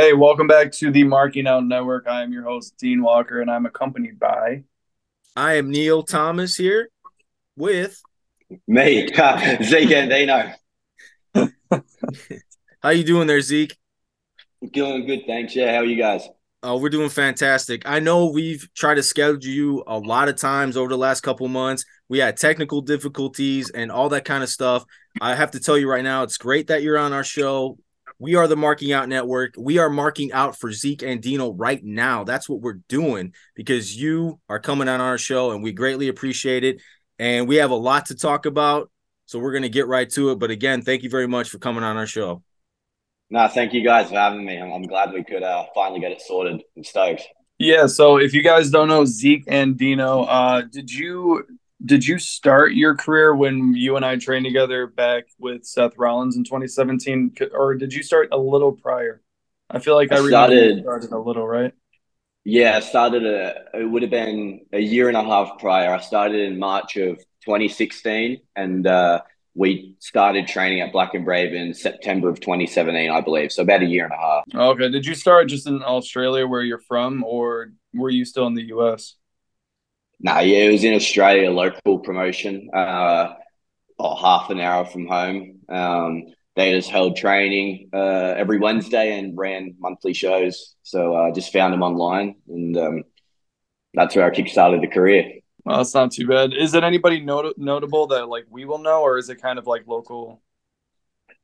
Hey, welcome back to the Marking Out Network. I am your host, Dean Walker, and I'm accompanied by. I am Neal Thomas here with me, uh, Zeke Andino. How you doing there, Zeke? Doing good, thanks. Yeah, how are you guys? Oh, we're doing fantastic. I know we've tried to schedule you a lot of times over the last couple months. We had technical difficulties and all that kind of stuff. I have to tell you right now, it's great that you're on our show. We are the Marking Out Network. We are marking out for Zeke Andino right now. That's what we're doing because you are coming on our show and we greatly appreciate it. And we have a lot to talk about. So we're going to get right to it. But again, thank you very much for coming on our show. No, thank you guys for having me. I'm, I'm glad we could uh, finally get it sorted. I'm stoked. Yeah. So if you guys don't know Zeke Andino, uh, did you did you start your career when you and I trained together back with Seth Rollins in 2017, or did you start a little prior? I feel like I, I started, started a little, right? Yeah, I started a. It would have been a year and a half prior. I started in March of 2016, and uh, we started training at Black and Brave in September of 2017, I believe. So about a year and a half. Okay. Did you start just in Australia, where you're from, or were you still in the US? No, nah, yeah, it was in Australia, local promotion, uh, oh, half an hour from home. Um, they just held training uh, every Wednesday and ran monthly shows. So I uh, just found them online, and um, that's where I kickstarted the career. Well, that's not too bad. Is it anybody not- notable that like we will know, or is it kind of like local?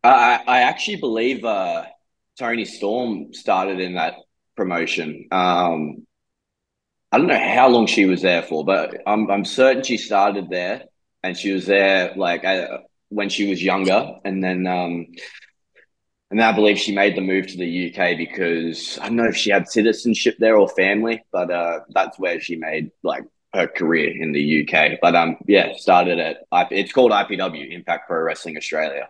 I I actually believe uh, Toni Storm started in that promotion. Um, I don't know how long she was there for, but I'm I'm certain she started there, and she was there like I, when she was younger, and then um, and I believe she made the move to the UK because I don't know if she had citizenship there or family, but uh, that's where she made like her career in the UK. But um, yeah, started at it's called IPW Impact Pro Wrestling Australia.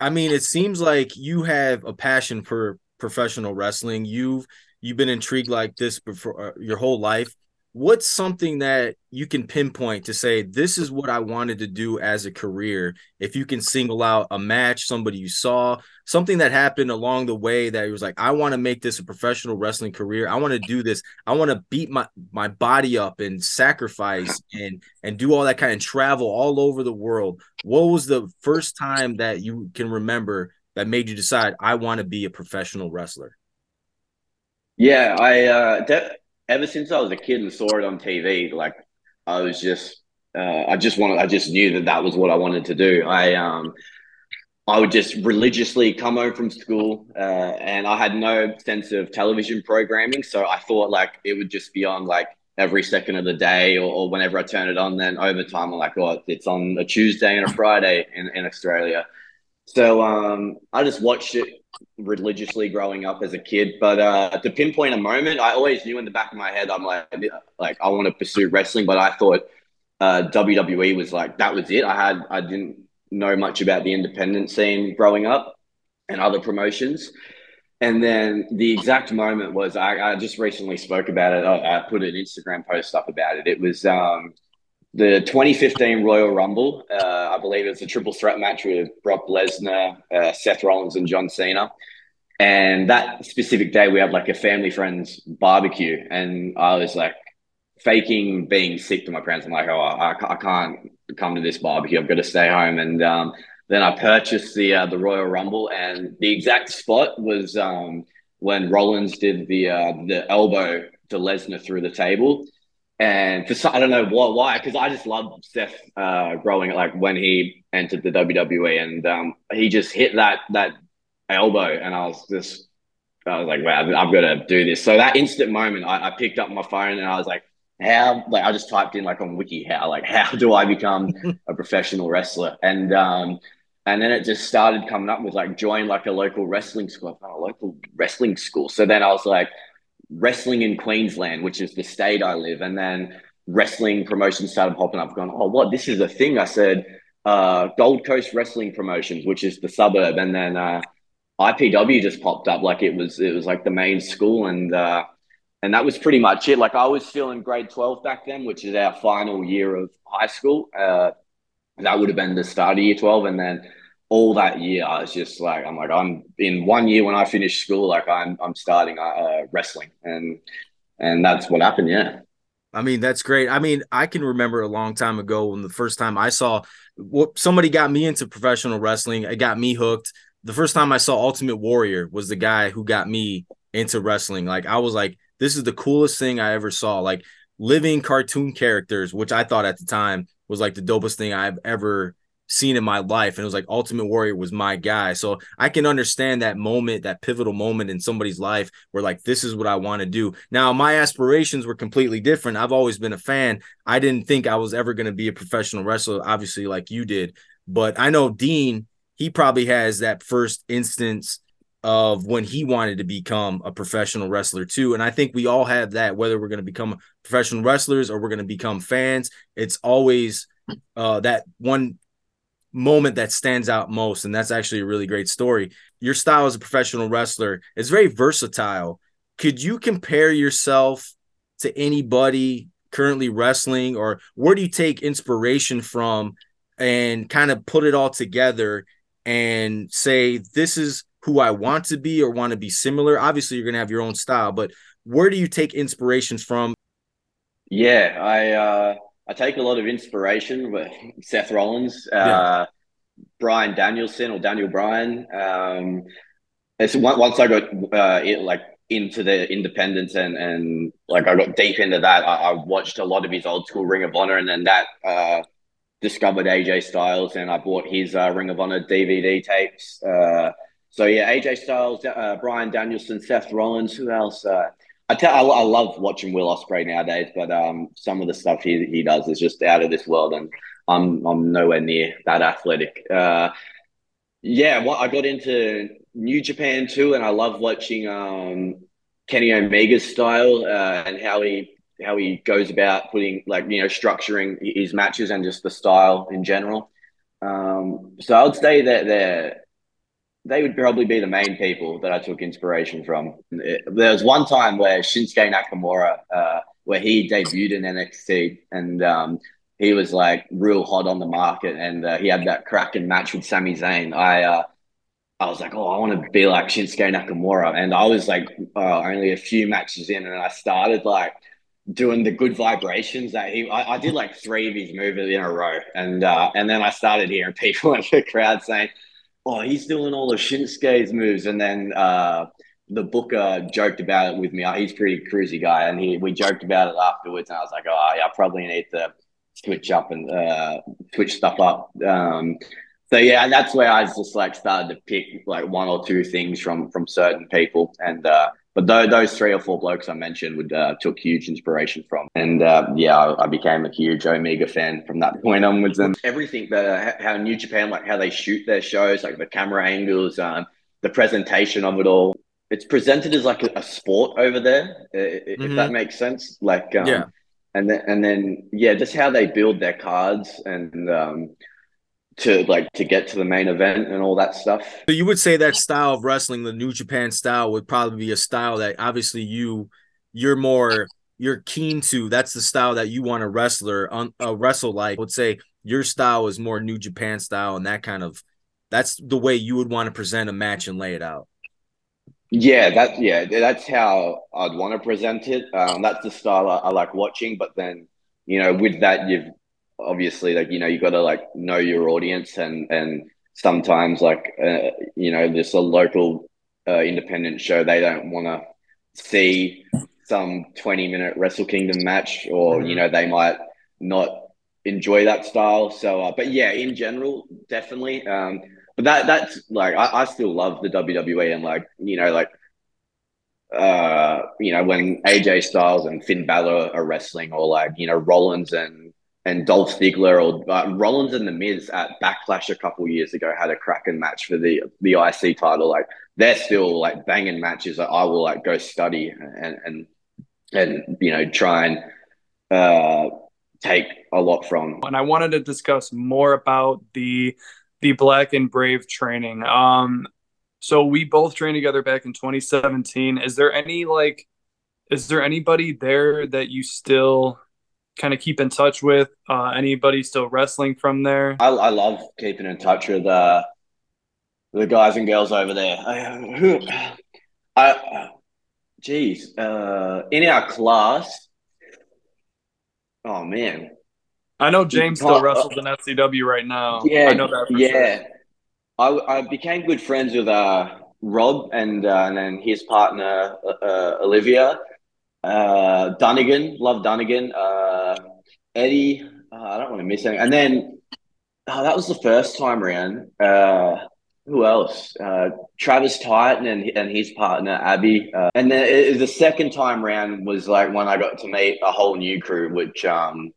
I mean, it seems like you have a passion for professional wrestling. You've you've been intrigued like this before uh, your whole life what's something that you can pinpoint to say this is what I wanted to do as a career? If you can single out a match, somebody you saw, something that happened along the way that was like, I want to make this a professional wrestling career. I want to do this. I want to beat my my body up and sacrifice and and do all that kind of travel all over the world. What was the first time that you can remember that made you decide I want to be a professional wrestler? Yeah, I uh, de- ever since I was a kid and saw it on TV, like I was just, uh, I just wanted, I just knew that that was what I wanted to do. I, um, I would just religiously come home from school, uh, and I had no sense of television programming, so I thought like it would just be on like every second of the day or, or whenever I turn it on. Then over time, I'm like, oh, it's on a Tuesday and a Friday in, in Australia. So um, I just watched it religiously growing up as a kid. But uh, to pinpoint a moment, I always knew in the back of my head, I'm like, like I want to pursue wrestling. But I thought uh, WWE was like that was it. I had I didn't know much about the independent scene growing up and other promotions. And then the exact moment was I, I just recently spoke about it. I, I, put an Instagram post up about it. It was um, the 2015 Royal Rumble. Uh, I believe it was a triple threat match with Brock Lesnar, uh, Seth Rollins, and John Cena. And that specific day, we had like a family friends barbecue, and I was like faking being sick to my parents. I'm like, oh, I, I can't come to this barbecue. I've got to stay home. And um, then I purchased the uh, the Royal Rumble, and the exact spot was um, when Rollins did the uh, the elbow to Lesnar through the table and for I don't know why, why, because I just loved Seth uh, growing like when he entered the WWE, and um, he just hit that that elbow, and I was just, I was like, wow, I've got to do this. So that instant moment, I, I, picked up my phone and I was like, how? Like I just typed in like on Wiki how, like how do I become a professional wrestler? And um, and then it just started coming up with like join like a local wrestling school, a local wrestling school. So then I was like wrestling in Queensland, which is the state I live, and then wrestling promotions started popping up. Going, oh, what? This is a thing. I said, uh, Gold Coast Wrestling Promotions, which is the suburb, and then uh, IPW just popped up. Like it was, it was like the main school, and uh, and that was pretty much it. Like I was still in grade twelve back then, which is our final year of high school. Uh, that would have been the start of year twelve, and then all that year, I was just like, I'm like, I'm in one year when I finish school, like I'm I'm starting uh, wrestling, and and that's what happened. Yeah. I mean, that's great. I mean, I can remember a long time ago when the first time I saw what somebody got me into professional wrestling. It got me hooked. The first time I saw Ultimate Warrior was the guy who got me into wrestling. Like I was like, this is the coolest thing I ever saw. Like living cartoon characters, which I thought at the time was like the dopest thing I've ever seen in my life. And it was like Ultimate Warrior was my guy. So I can understand that moment, that pivotal moment in somebody's life where like this is what I want to do. Now my aspirations were completely different. I've always been a fan. I didn't think I was ever going to be a professional wrestler, obviously, like you did. But I know Dean, he probably has that first instance of when he wanted to become a professional wrestler too. And I think we all have that, whether we're going to become professional wrestlers or we're going to become fans. It's always uh, that one moment that stands out most. And that's actually a really great story. Your style as a professional wrestler is very versatile. Could you compare yourself to anybody currently wrestling, or where do you take inspiration from and kind of put it all together and say, this is who I want to be or want to be similar? Obviously, you're going to have your own style, but where do you take inspirations from? Yeah, I uh, I take a lot of inspiration with Seth Rollins, uh, yeah. Bryan Danielson or Daniel Bryan. Um, it's once I got uh, it, like into the independence and and like I got deep into that. I, I, watched a lot of his old school Ring of Honor, and then that uh, discovered AJ Styles, and I bought his uh, Ring of Honor DVD tapes. Uh, so yeah, AJ Styles, uh, Bryan Danielson, Seth Rollins. Who else? I tell I, I, love watching Will Ospreay nowadays, but um, some of the stuff he, he does is just out of this world, and I'm I'm nowhere near that athletic. Uh, yeah, well, I got into New Japan too, and I love watching um, Kenny Omega's style uh, and how he how he goes about putting like you know structuring his matches and just the style in general. Um, so I would say that they're they would probably be the main people that I took inspiration from. There was one time where Shinsuke Nakamura, uh, where he debuted in NXT, and um, he was like real hot on the market, and uh, he had that cracking match with Sami Zayn. I uh, I was like, oh, I want to be like Shinsuke Nakamura, and I was like uh, only a few matches in, and I started like doing the good vibrations that he I, I, did like three of his moves in a row and uh and then I started hearing people in the crowd saying oh, he's doing all of Shinsuke's moves. And then uh, the booker joked about it with me. He's pretty cruisy guy. And he we joked about it afterwards. And I was like, oh, yeah, I probably need to switch up and uh, switch stuff up. Um, so yeah, that's where I just like started to pick like one or two things from from certain people, and uh, but those, those three or four blokes I mentioned would uh, took huge inspiration from, and uh, yeah, I, I, became a huge Omega fan from that point onwards. And everything that uh, how New Japan like how they shoot their shows, like the camera angles, um, the presentation of it all. It's presented as like a, a sport over there, if mm-hmm. that makes sense. Like um, yeah, and then and then yeah, just how they build their cards and um, to like to get to the main event and all that stuff. So you would say that style of wrestling, the New Japan style, would probably be a style that obviously you you're more you're keen to. That's the style that you want a wrestler on uh, wrestle like. I would say your style is more New Japan style, and that kind of that's the way you would want to present a match and lay it out. Yeah, that yeah, that's how I'd want to present it. Um, that's the style I, I like watching. But then, you know, with that, you've obviously like you know you got to like know your audience and and sometimes like uh, you know just a local uh, independent show they don't want to see some 20 minute wrestle kingdom match or mm-hmm. you know they might not enjoy that style so uh, but yeah in general definitely um but that that's like I, I still love the wwe and like you know like uh you know when aj styles and finn Balor are wrestling or like you know rollins and and Dolph Ziggler or uh, Rollins and the Miz at Backlash a couple years ago had a cracking match for the the IC title. Like they're still like banging matches that I will like go study and and and you know try and uh, take a lot from. And I wanted to discuss more about the the Black and Brave training. Um, so we both trained together back in 2017. Is there any like, is there anybody there that you still kind of keep in touch with? Uh, anybody still wrestling from there? I, I love keeping in touch with uh, the guys and girls over there. I, I geez, uh, in our class. Oh man, I know James still wrestles in SCW right now. Yeah, I know that. yeah, sure. I, I became good friends with uh, Rob and uh, and then his partner uh, uh Olivia uh, Dunnigan. Love Dunnigan. Uh, Eddie. I don't want to miss anything. And then oh, that was the first time around uh who else? Uh, Travis Titan and and his partner Abby. Uh, and then it, the second time round was like when I got to meet a whole new crew, which um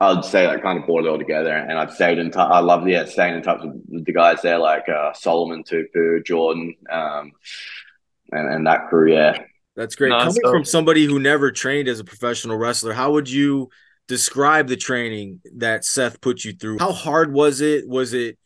I'd say like kind of brought it all together. And I've stayed in touch. I love yeah staying in touch with the guys there like uh, Solomon Tupu, Jordan, um, and and that crew. Yeah, that's great. No, Coming so- from somebody who never trained as a professional wrestler, how would you? describe the training that Seth put you through. How hard was it? Was it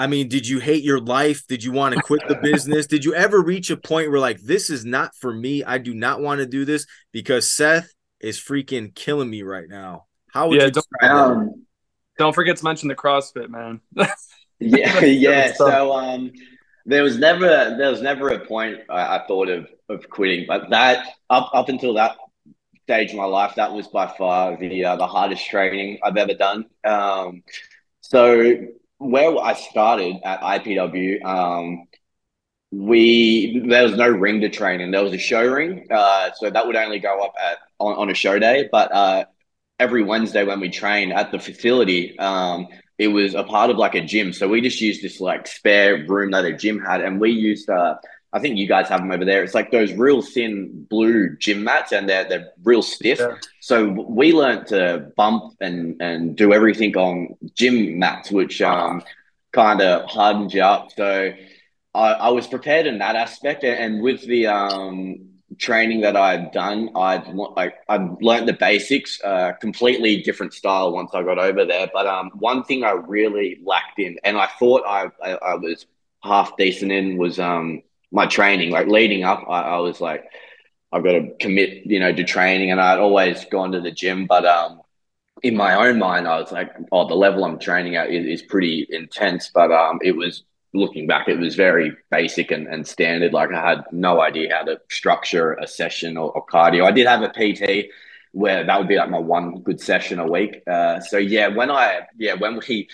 I mean, did you hate your life? Did you want to quit the business? did you ever reach a point where like this is not for me? I do not want to do this because Seth is freaking killing me right now. How would yeah, you don't, um, don't forget to mention the CrossFit, man. yeah, yeah. So um there was never there was never a point I, I thought of of quitting, but that up up until that stage of my life, that was by far the uh, the hardest training I've ever done. Um, so where I started at IPW, um, we there was no ring to train in. There was a show ring, uh, so that would only go up at on, on a show day. But uh, every Wednesday when we train at the facility, um, it was a part of like a gym. So we just used this like spare room that a gym had, and we used uh, I think you guys have them over there. It's like those real thin blue gym mats, and they're they're real stiff. Yeah. So we learned to bump and and do everything on gym mats, which um kind of hardened you up. So I, I was prepared in that aspect, and with the um training that I've done, I've like I'd learned the basics. Uh, completely different style once I got over there. But um, one thing I really lacked in, and I thought I I, I was half decent in, was um my training. Like leading up, I, I was like, I've got to commit, you know, to training, and I'd always gone to the gym, but um, in my own mind, I was like, oh, the level I'm training at is, is pretty intense. But um, it was looking back, it was very basic and, and standard. Like I had no idea how to structure a session or, or cardio. I did have a PT where that would be like my one good session a week. Uh, so yeah, when I yeah when we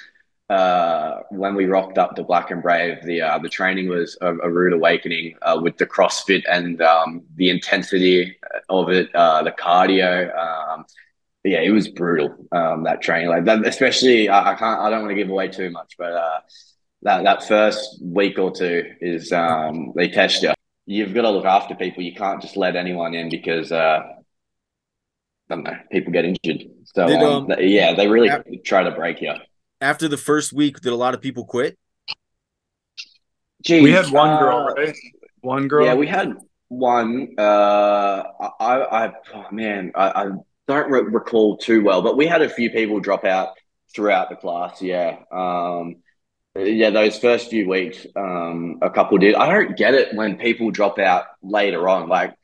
uh, when we rocked up to Black and Brave, the uh, the training was a, a rude awakening uh, with the CrossFit and um, the intensity of it, uh, the cardio. Um, yeah, it was brutal. Um, that training, like that, especially I, I, can't, I don't want to give away too much, but uh, that that first week or two is um, they test you. You've got to look after people. You can't just let anyone in because uh, I don't know, people get injured. So Did, um, um yeah, they really try to break you after the first week, did a lot of people quit? Jeez, we had one girl, uh, right? One girl. Yeah, we had one. Uh, I, I, oh, man, I, I don't re- recall too well, but we had a few people drop out throughout the class. Yeah. Um, yeah, those first few weeks, um, a couple did. I don't get it when people drop out later on. Like,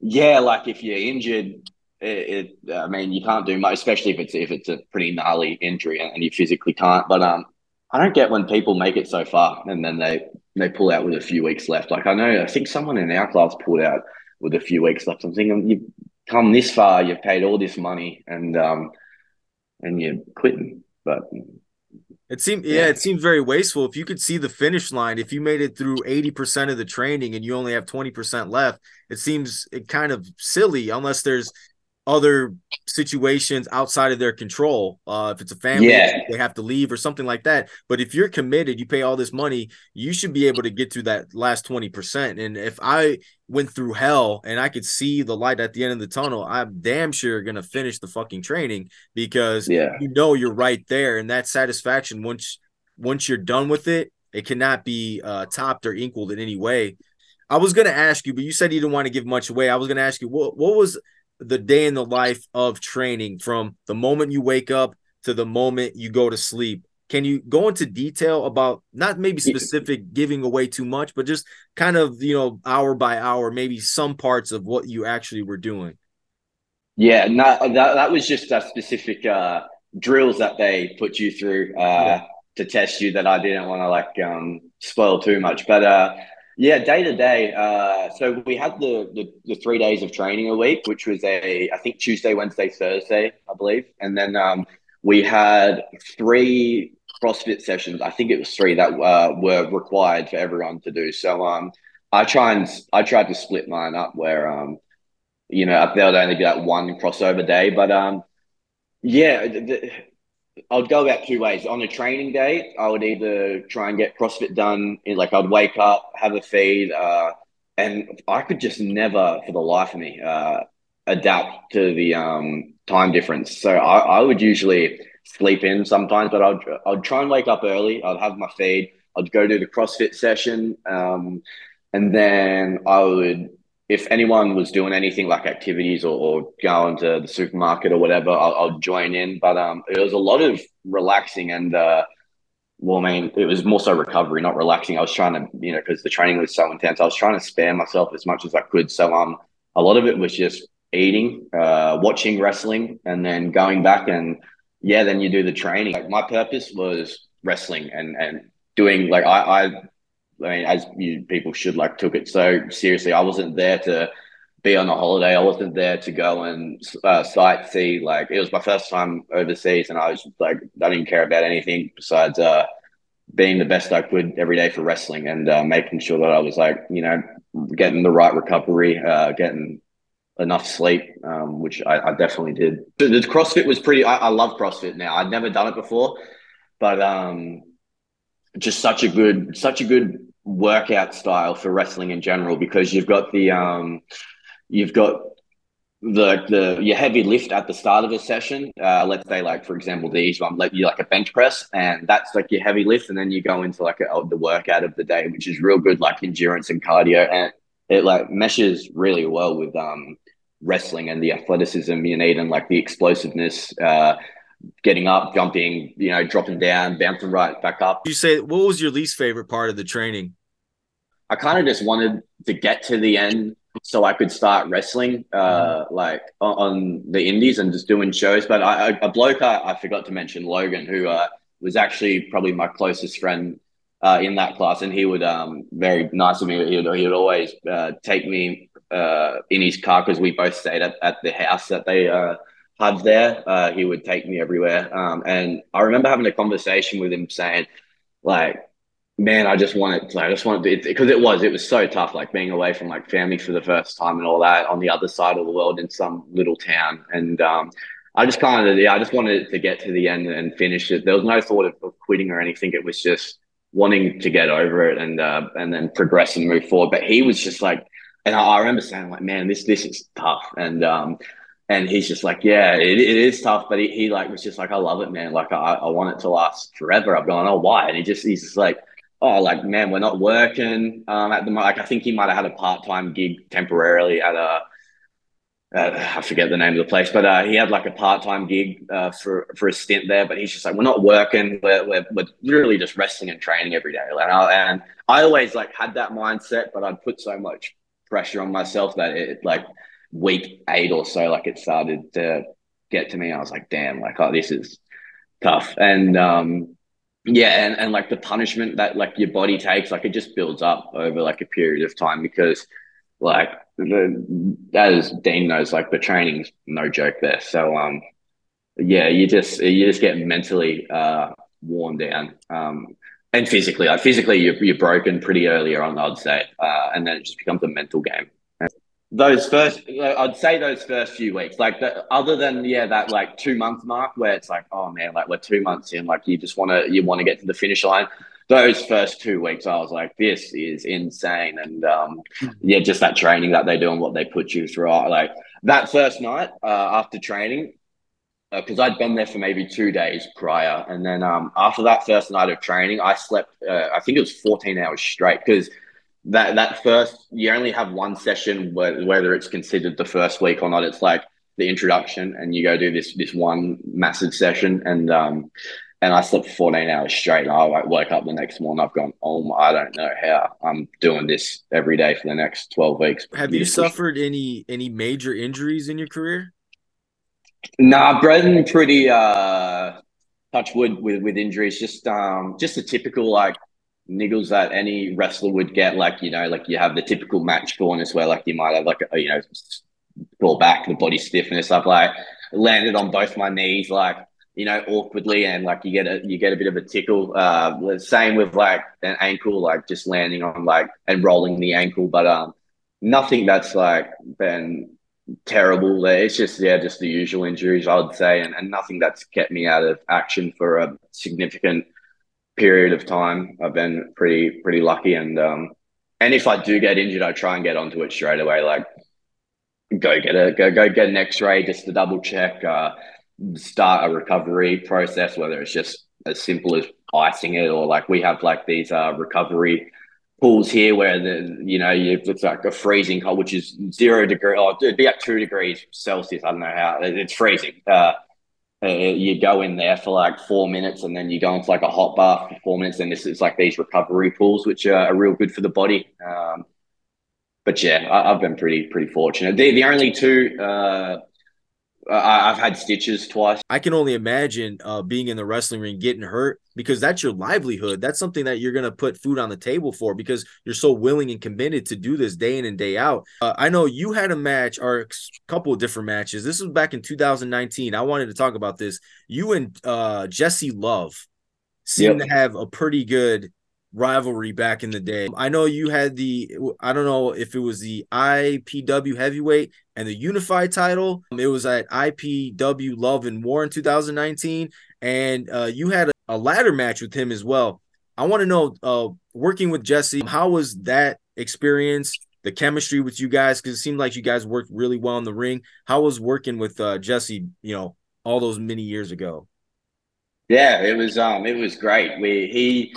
yeah, like if you're injured, it, it, I mean, you can't do much, especially if it's if it's a pretty gnarly injury and, you physically can't. But um, I don't get when people make it so far and then they they pull out with a few weeks left. Like I know, I think someone in our class pulled out with a few weeks left. I'm thinking you've come this far, you've paid all this money, and um, and you're quitting. But it seemed yeah, it seems very wasteful. If you could see the finish line, if you made it through 80% of the training and you only have 20% left, it seems it kind of silly unless there's other situations outside of their control. Uh, if it's a family, yeah. they have to leave or something like that. But if you're committed, you pay all this money, you should be able to get through that last 20%. And if I went through hell and I could see the light at the end of the tunnel, I'm damn sure going to finish the fucking training because yeah. you know you're right there. And that satisfaction, once once you're done with it, it cannot be uh, topped or equaled in any way. I was going to ask you, but you said you didn't want to give much away. I was going to ask you what what was the day in the life of training from the moment you wake up to the moment you go to sleep. Can you go into detail about not maybe specific giving away too much, but just kind of, you know, hour by hour, maybe some parts of what you actually were doing? Yeah, no, that, that was just a specific uh, drills that they put you through. Uh, yeah. to test you that I didn't want to like um, spoil too much. But uh, yeah, day to day. Uh, so we had the, the, the three days of training a week, which was a I think Tuesday, Wednesday, Thursday, I believe, and then um, we had three CrossFit sessions. I think it was three that uh, were required for everyone to do. So um, I try and I tried to split mine up where um, you know there would only be like one crossover day, but um, yeah. Would go about two ways. On a training day, I would either try and get CrossFit done. Like I'd wake up, have a feed, uh, and I could just never, for the life of me, uh, adapt to the um, time difference. So I, I would usually sleep in sometimes, but I'd I'd try and wake up early. I'd have my feed. I'd go do the CrossFit session, um, and then I would if anyone was doing anything like activities or, or going to the supermarket or whatever, I'll, I'll, join in. But um, it was a lot of relaxing and, uh, well, I mean, it was more so recovery, not relaxing. I was trying to, you know, because the training was so intense, I was trying to spare myself as much as I could. So um, a lot of it was just eating, uh, watching wrestling, and then going back and yeah, then you do the training. Like my purpose was wrestling and and doing like I, I I mean, as you people should like took it so seriously. I wasn't there to be on a holiday. I wasn't there to go and uh, sightsee. Like it was my first time overseas, and I was like, I didn't care about anything besides uh, being the best I could every day for wrestling and uh, making sure that I was like, you know, getting the right recovery, uh, getting enough sleep, um, which I, I, definitely did. The, the CrossFit was pretty. I, I love CrossFit now. I'd never done it before, but um, just such a good, such a good workout style for wrestling in general because you've got the um, you've got the the your heavy lift at the start of a session. Uh, let's say like for example the easy one, let you like a bench press, and that's like your heavy lift, and then you go into like a, the workout of the day, which is real good like endurance and cardio, and it like meshes really well with um wrestling and the athleticism you need and like the explosiveness. Uh, getting up, jumping, you know, dropping down, bouncing right back up. You say what was your least favorite part of the training? I kind of just wanted to get to the end so I could start wrestling, uh, mm-hmm. like on, the indies and just doing shows. But I, a bloke I, I forgot to mention, Logan, who uh, was actually probably my closest friend uh, in that class, and he would um, very nice of me. He would, he would always uh, take me uh, in his car because we both stayed at, at the house that they uh, had there. Uh, he would take me everywhere. Um, and I remember having a conversation with him saying, like, man, I just wanted, I just wanted because it, it, was, it was so tough, like being away from like family for the first time and all that on the other side of the world in some little town. And um, I just kind of, yeah, I just wanted to get to the end and finish it. There was no thought of, of quitting or anything. It was just wanting to get over it and uh, and then progress and move forward. But he was just like, and I, I remember saying like, man, this this is tough. And um, and he's just like, yeah, it, it is tough, but he, he like was just like, I love it, man. Like I, I want it to last forever. I've gone, oh, why? And he just he's just like, oh, like man, we're not working um, at the moment. Like I think he might have had a part time gig temporarily at a. Uh, I forget the name of the place, but uh, he had like a part time gig uh, for for a stint there. But he's just like, we're not working. We're, we're, we're literally just resting and training every day. Like, and I always like had that mindset, but I'd put so much pressure on myself that it like week eight or so, like it started to get to me. I was like, damn, like, oh, this is tough. And um, yeah, and, and like the punishment that like your body takes, like it just builds up over like a period of time because like the, as Dean knows, like the training's no joke there. So um, yeah, you just you just get mentally uh worn down. Um, and physically, like physically, you're, you're broken pretty early on, I'd say, uh, and then it just becomes a mental game those first i'd say those first few weeks like the, other than yeah that like two month mark where it's like oh man like we're two months in like you just want to you want to get to the finish line. Those first two weeks i was like this is insane. And um yeah just that training that they do and what they put you through like that first night uh, after training because uh, I'd been there for maybe two days prior, and then um, after that first night of training, I slept. Uh, I think it was fourteen hours straight because that that first you only have one session whether it's considered the first week or not. It's like the introduction and you go do this this one massive session. And um and I slept 14 hours straight. And I like woke up the next morning. I've gone oh my, I don't know how I'm doing this every day for the next 12 weeks. Have you suffered any any major injuries in your career? Nah Brendan pretty uh touch wood with with injuries, just um, just a typical like niggles that any wrestler would get. Like you know, like you have the typical match corners where like you might have like a, you know fall back, the body stiffness. I've like landed on both my knees, like you know, awkwardly, and like you get a you get a bit of a tickle. Uh, same with like an ankle, like just landing on like and rolling the ankle, but um, nothing that's like been terrible. There. It's just yeah, just the usual injuries, I would say, and, and nothing that's kept me out of action for a significant period of time. I've been pretty pretty lucky, and um, and if I do get injured, I try and get onto it straight away. Like go get a go go get an X-ray just to double check. Uh, start a recovery process, whether it's just as simple as icing it or like we have like these uh, recovery pools here where the you know it's like a freezing cold, which is zero degree. Oh, it'd be at two degrees Celsius. I don't know how it's freezing. Uh, uh, you go in there for like four minutes and then you go into like a hot bath for four minutes. And this is like these recovery pools, which are, real good for the body. Um, but yeah, I, have been pretty pretty fortunate. The the only two uh, I've had stitches twice. I can only imagine uh, being in the wrestling ring, getting hurt because that's your livelihood. That's something that you're going to put food on the table for because you're so willing and committed to do this day in and day out. Uh, I know you had a match or a couple of different matches. This was back in 2019. I wanted to talk about this. You and uh, Jesse Love seem yep. to have a pretty good rivalry back in the day. I know you had the I don't know if it was the IPW heavyweight and the unified title. It was at IPW Love and War in 2019 and uh, you had a, a, ladder match with him as well. I want to know uh, working with Jesse, how was that experience? The chemistry with you guys cuz it seemed like you guys worked really well in the ring. How was working with uh, Jesse, you know, all those many years ago? Yeah, it was um it was great. We he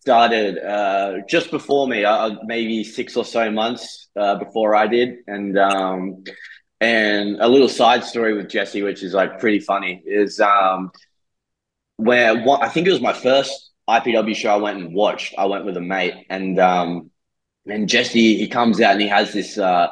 started uh, just before me, uh, maybe six or so months uh, before I did, and um, and a little side story with Jesse, which is like pretty funny, is um, where what, I think it was my first IPW show I went and watched. I went with a mate, and um, and Jesse he comes out and he has this uh,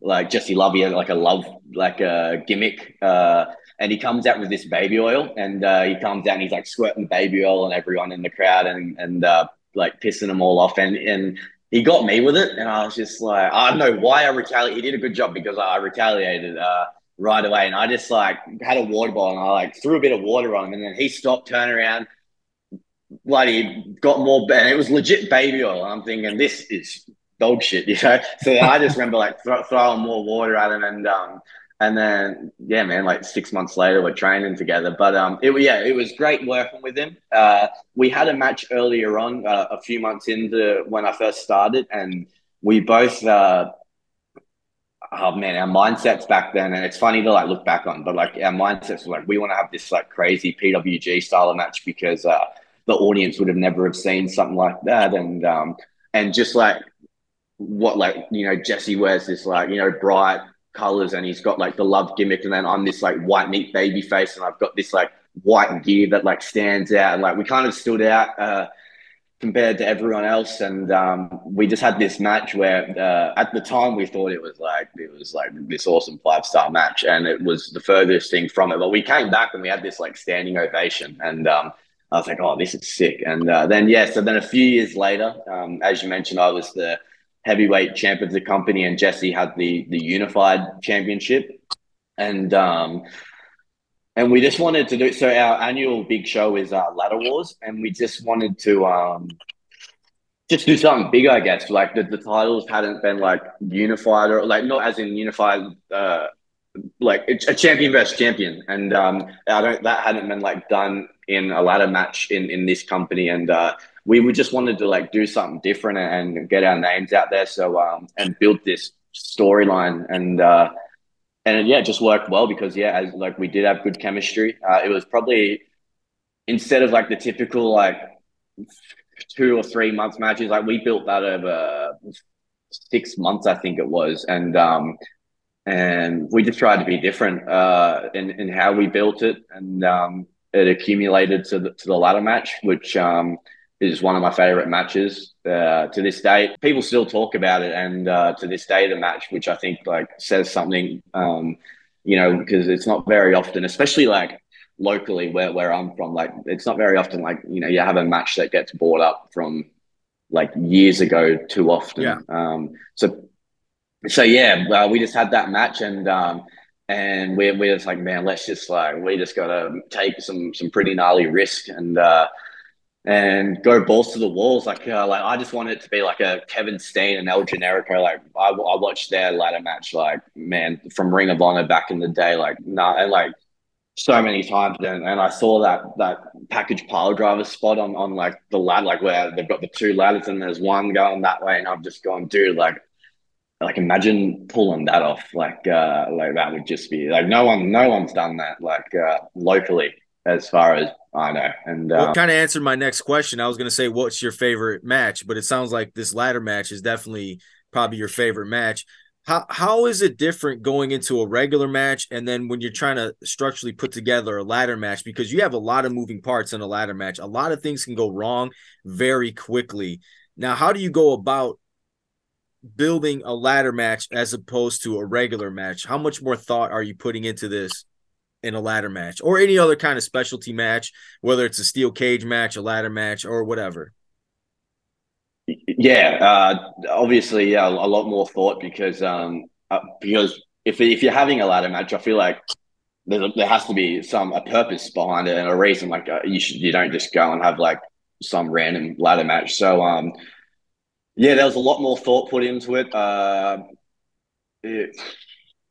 like Jesse Lovey like a love like a gimmick. Uh, and he comes out with this baby oil, and uh, he comes out and he's like squirting baby oil on everyone in the crowd, and and uh, like pissing them all off, and and he got me with it, and I was just like, I don't know why I retaliated. He did a good job because I retaliated uh, right away, and I just like had a water bottle, and I like threw a bit of water on him, and then he stopped, turned around, bloody got more, and it was legit baby oil. I'm thinking this is dog shit, you know. So I just remember like th- throwing more water at him, and um, and then yeah, man, like six months later, we're training together. But um, it yeah, it was great working with him. Uh, we had a match earlier on, uh, a few months into when I first started, and we both. Uh, oh man, our mindsets back then, and it's funny to like look back on, but like our mindsets were like we want to have this like crazy PWG style of match because uh, the audience would have never have seen something like that, and um, and just like what like you know Jesse wears this like you know bright colors and he's got like the love gimmick and then I'm this like white meat baby face and I've got this like white gear that like stands out and like we kind of stood out uh, compared to everyone else and um, we just had this match where uh, at the time we thought it was like it was like this awesome five star match and it was the furthest thing from it but we came back and we had this like standing ovation and um, I was like oh this is sick. And uh, then yeah so then a few years later um, as you mentioned I was the heavyweight champ of the company, and Jesse had the the unified championship, and um, and we just wanted to do so. Our annual big show is uh, Ladder Wars, and we just wanted to um, just do something big, I guess. Like the, the titles hadn't been like unified or like not as in unified. Uh, like a champion versus champion, and um, I don't that hadn't been like done in a ladder match in in this company, and uh, we, we just wanted to like do something different and get our names out there. So um, and build this storyline and uh, and yeah, it just worked well because yeah, as like we did have good chemistry. Uh, it was probably instead of like the typical like two or three months matches, like we built that over six months, I think it was, and um, and we just tried to be different uh, in in how we built it, and um, it accumulated to the to the ladder match, which um, is one of my favorite matches uh, to this day. People still talk about it, and uh, to this day, the match, which I think like says something, um, you know, because it's not very often, especially like locally where where I'm from, like it's not very often like you know you have a match that gets brought up from like years ago too often. Yeah. Um. So so yeah, uh, we just had that match and um and we're we're just like man, let's just like we just gotta take some some pretty gnarly risk and. uh and go balls to the walls. Like, uh, like I just want it to be like a Kevin Steen and El Generico. Like, I, I watched their ladder match, like, man, from Ring of Honor back in the day. Like, nah, and like so many times. And, and I saw that that package pile driver spot on on like the ladder, like where they've got the two ladders and there's one going that way, and I've just gone, dude, like. Like imagine pulling that off, like uh, like that would just be like no one, no one's done that like uh, locally as far as I know. And well, um, kind of answered my next question. I was going to say, what's your favorite match? But it sounds like this ladder match is definitely probably your favorite match. How how is it different going into a regular match and then when you're trying to structurally put together a ladder match because you have a lot of moving parts in a ladder match. A lot of things can go wrong very quickly. Now, how do you go about building a ladder match as opposed to a regular match? How much more thought are you putting into this? In a ladder match or any other kind of specialty match, whether it's a steel cage match, a ladder match, or whatever? Yeah, uh, obviously, yeah, a lot more thought because um, uh, because if if you're having a ladder match, I feel like there there has to be some a purpose behind it and a reason. Like uh, you should you don't just go and have like some random ladder match. So um, yeah, there was a lot more thought put into it. Uh, it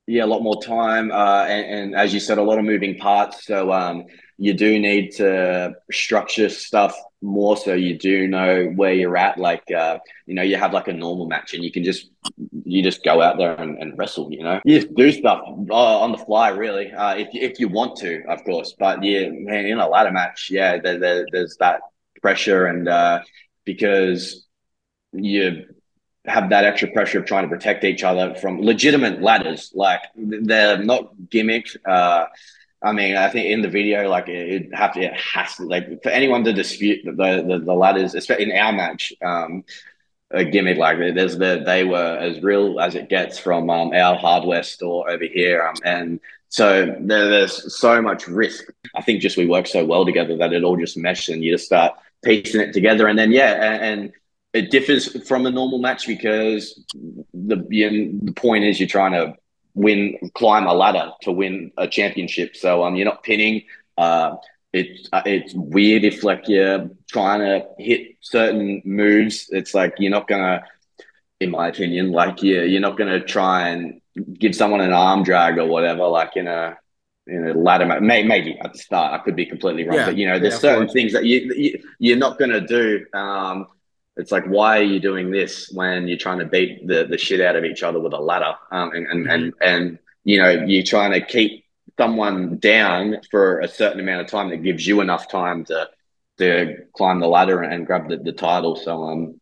yeah, a lot more time, uh, and, and, as you said, a lot of moving parts. So um, you do need to structure stuff more, so you do know where you're at. Like uh, you know, you have like a normal match, and you can just you just go out there and, and wrestle. You know, you do stuff uh, on the fly, really, uh, if if you want to, of course. But yeah, man, in a ladder match, yeah, there, there, there's that pressure, and uh, because you have that extra pressure of trying to protect each other from legitimate ladders. Like they're not gimmicks. Uh, I mean, I think in the video, like it, have to, it has to, like for anyone to dispute the the, the ladders, especially in our match, um, a gimmick like there's the they were as real as it gets from um, our hardware store over here, um, and so there, there's so much risk. I think just we work so well together that it all just meshes, and you just start piecing it together, and then yeah, and, and it differs from a normal match because the the point is you're trying to win, climb a ladder to win a championship. So um, you're not pinning. Uh, it's uh, it's weird if like you're trying to hit certain moves. It's like you're not gonna, in my opinion, like you you're not gonna try and give someone an arm drag or whatever, like in a in a ladder match. May, maybe at the start, I could be completely wrong, yeah, but you know, there's yeah, certain things that you, you you're not gonna do. Um, it's like why are you doing this when you're trying to beat the, the shit out of each other with a ladder um, and, and, mm-hmm. and and you know you're trying to keep someone down for a certain amount of time that gives you enough time to to climb the ladder and grab the, the title so um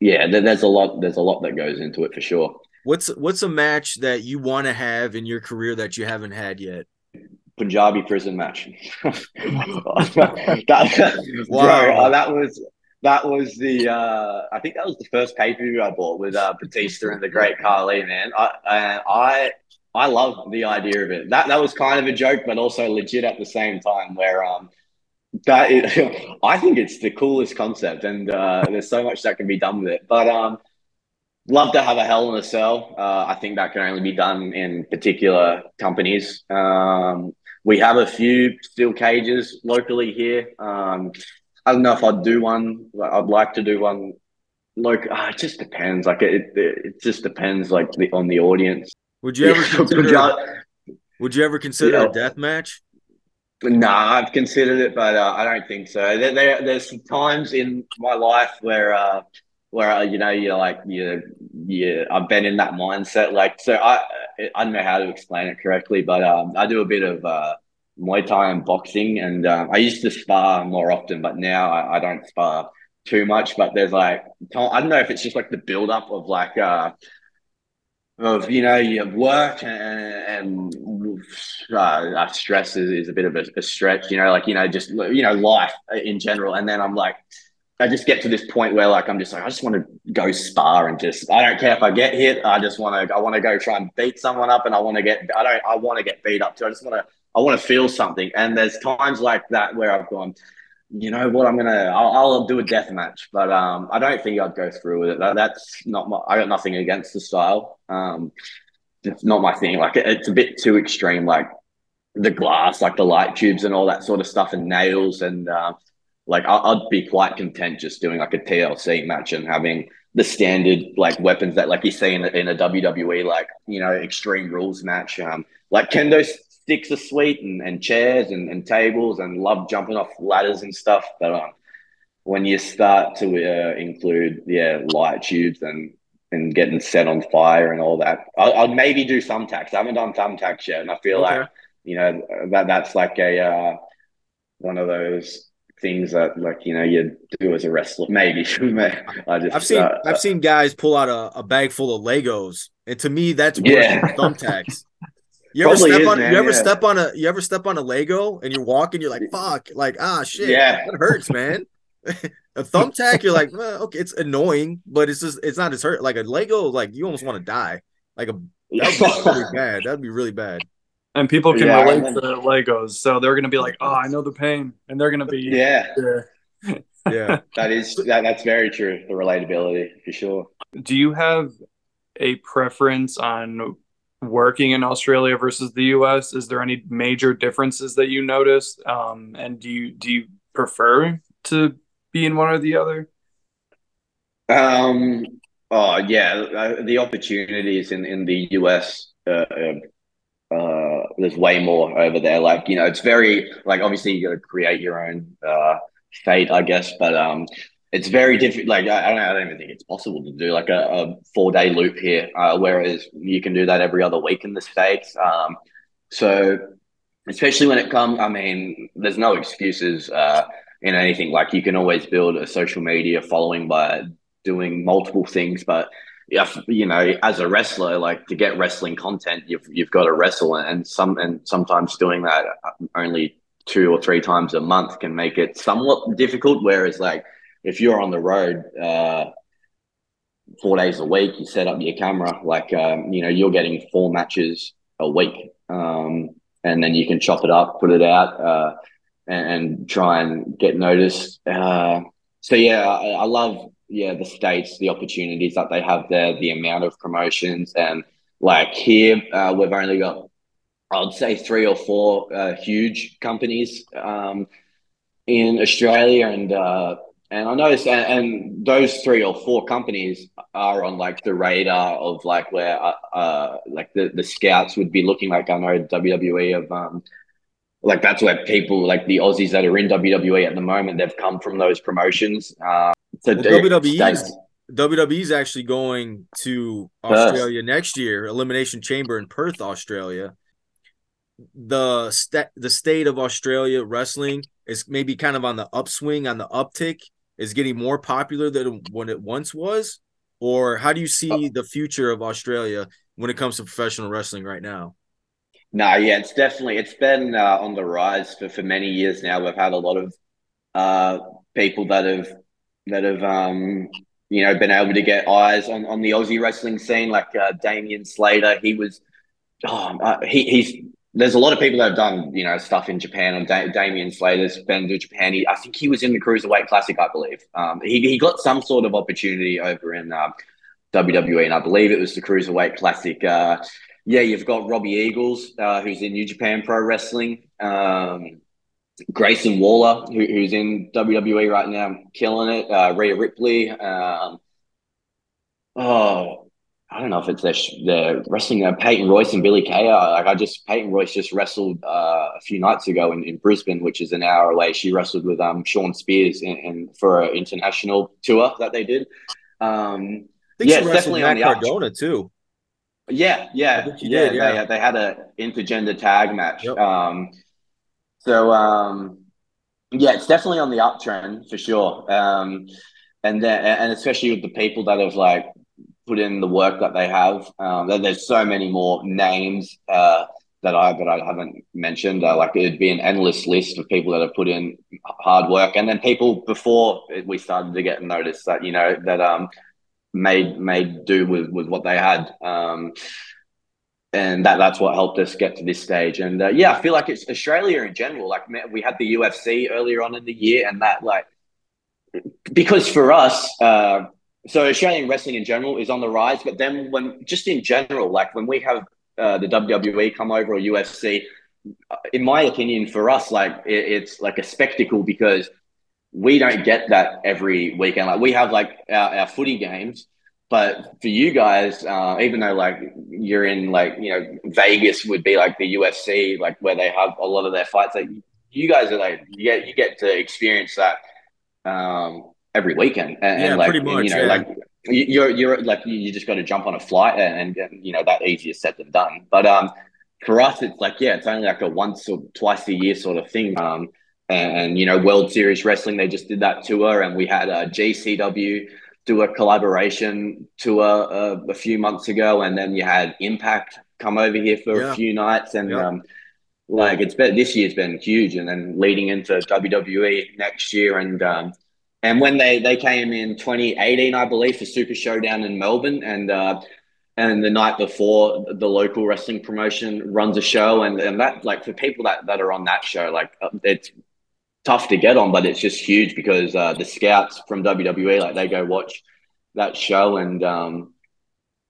yeah there, there's a lot there's a lot that goes into it for sure what's what's a match that you want to have in your career that you haven't had yet Punjabi prison match. that, wow. Bro, that was that was the uh, I think that was the first pay per view I bought with uh, Batista and the Great Khali. Man, I I I love the idea of it. That that was kind of a joke, but also legit at the same time. Where um that is, I think it's the coolest concept, and uh, there's so much that can be done with it. But um, love to have a Hell in a Cell. Uh, I think that can only be done in particular companies. Um, we have a few steel cages locally here. Um, I don't know if I'd do one. I'd like to do one. Like, uh, it just depends. Like, it, it, it just depends. Like the, on the audience. Would you ever consider? would you ever consider yeah. a death match? Nah, I've considered it, but uh, I don't think so. There, there, there's times in my life where, uh, where uh, you know, you're like, you, you, I've been in that mindset. Like, so I, I don't know how to explain it correctly, but um, I do a bit of uh, Muay Thai and boxing, and um, I used to spar more often, but now I, I, don't spar too much. But there's like I don't know if it's just like the build up of like uh of you know your work and, and uh, stress is, is a bit of a, a stretch, you know, like you know just you know life in general, and then I'm like. I just get to this point where like I'm just like I just want to go spar and just I don't care if I get hit. I just want to I want to go try and beat someone up and I want to get I don't I want to get beat up too. I just want to I want to feel something. And there's times like that where I've gone, you know what, I'm gonna, I'll, I'll do a death match, but um, I don't think I'd go through with it. That, that's not my, I got nothing against the style. Um, it's not my thing. Like it, it's a bit too extreme. Like the glass, like the light tubes and all that sort of stuff, and nails, and uh, like I'd be quite content just doing like a TLC match and having the standard like weapons that like you see in a, in a WWE like you know extreme rules match. Um, like kendo sticks are sweet and, and chairs and, and tables and love jumping off ladders and stuff. But um, when you start to uh, include yeah light tubes and and getting set on fire and all that, I'll, I'll maybe do thumbtacks. I haven't done thumbtacks yet, and I feel okay. like you know that that's like a uh, one of those things that like you know you do as a wrestler. Maybe I just I've seen uh, I've seen guys pull out a, a, bag full of Legos, and to me that's worse yeah. than thumbtacks. You ever step is, on man, you ever yeah. step on a you ever step on a Lego and you're walking, you're like, fuck, like ah shit. Yeah. That hurts, man. a thumbtack, you're like, well, okay, it's annoying, but it's just it's not as hurt. Like a Lego, like you almost want to die. Like a that would be really bad. That'd be really bad and people can yeah, relate to Legos, so they're gonna be like, "Oh, I know the pain," and they're gonna be yeah, yeah. That is that, that's very true. The relatability for sure. Do you have a preference on working in Australia versus the U.S.? Is there any major differences that you notice? Um, and do you do you prefer to be in one or the other? Um. Oh yeah, uh, the opportunities in in the U.S. Uh, uh, there's way more over there. Like you know, it's very like obviously you got to create your own uh, fate, I guess. But um, it's very difficult. Like I, don't, I don't even think it's possible to do like a, a four day loop here, uh, whereas you can do that every other week in the states. Um, so especially when it comes, I mean, there's no excuses uh, in anything. Like you can always build a social media following by doing multiple things, but yeah, you know, as a wrestler, like to get wrestling content, you've you've got to wrestle, and some and sometimes doing that only two or three times a month can make it somewhat difficult. Whereas, like if you're on the road uh, four days a week, you set up your camera, like um, you know, you're getting four matches a week, um, and then you can chop it up, put it out, uh, and, and, try and get noticed. Uh, so yeah, I, I love yeah, the states, the opportunities that they have there, the amount of promotions, and like here, uh, we've only got, I'd say, three or four uh, huge companies um, in Australia, and uh, and I noticed, and, and, those three or four companies are on like the radar of like where uh, uh like the the scouts would be looking. Like I know WWE of um, like that's where people like the Aussies that are in WWE at the moment, they've come from those promotions. Uh, well, WWE WWE is actually going to Australia next year, Elimination Chamber in Perth, Australia. The st- the state of Australia wrestling is maybe kind of on the upswing, on the uptick, is getting more popular than when it once was. Or how do you see the future of Australia when it comes to professional wrestling right now? No, yeah, it's definitely it's been uh, on the rise for for many years now. We've had a lot of uh, people that have that have um, you know been able to get eyes on, on the Aussie wrestling scene, like uh, Damien Slater. He was oh, uh, he, he's there's a lot of people that have done you know stuff in Japan. And da- Damien Slater's been to Japan. He, I think he was in the Cruiserweight Classic, I believe. Um, he he got some sort of opportunity over in uh, WWE, and I believe it was the Cruiserweight Classic. Uh, yeah, you've got Robbie Eagles, uh, who's in New Japan Pro Wrestling. Um, Grayson Waller, who, who's in WWE right now, killing it. Uh, Rhea Ripley. Um, oh, I don't know if it's their, their wrestling. Uh, Peyton Royce and Billie Kay. Like I just Peyton Royce just wrestled uh, a few nights ago in, in Brisbane, which is an hour away. She wrestled with um, Shawn Spears in, in for an international tour that they did. Um, I think yeah, she wrestled Matt Cardona too. Yeah, yeah, yeah, did, yeah. They, they had a intergender tag match. Yep. Um, so um, yeah, it's definitely on the uptrend for sure. Um, and then, and especially with the people that have like put in the work that they have. Um, there's so many more names uh, that I that I haven't mentioned. Uh, like it'd be an endless list of people that have put in hard work, and then people before we started to get noticed that you know that um made made do with with what they had. Um, and that that's what helped us get to this stage. And uh, yeah, I feel like it's Australia in general. Like we had the UFC earlier on in the year, and that like because for us, uh, so Australian wrestling in general is on the rise. But then when just in general, like when we have uh, the WWE come over or UFC, uh, in my opinion, for us, like it, it's like a spectacle because we don't get that every weekend. Like we have like our, our footy games, but for you guys, uh, even though like you're in like you know Vegas would be like the UFC, like where they have a lot of their fights, like you guys are like you get you get to experience that um, every weekend, and, yeah, and like pretty much, you know yeah. like you're you're like you just got to jump on a flight and, and you know that easier said than done. But um, for us, it's like yeah, it's only like a once or twice a year sort of thing. Um, and, and you know World Series Wrestling, they just did that tour, and we had a GCW do a collaboration tour uh, a few months ago, and then you had Impact come over here for Yeah. a few nights, and Yeah. um, like it's been this year's been huge, and then leading into WWE next year, and um, and when they they came in 2018, I believe, for Super Showdown in Melbourne, and uh, and the night before, the local wrestling promotion runs a show, and and that like for people that that are on that show, like uh, it's tough to get on, but it's just huge because uh, the scouts from WWE like they go watch that show, and um,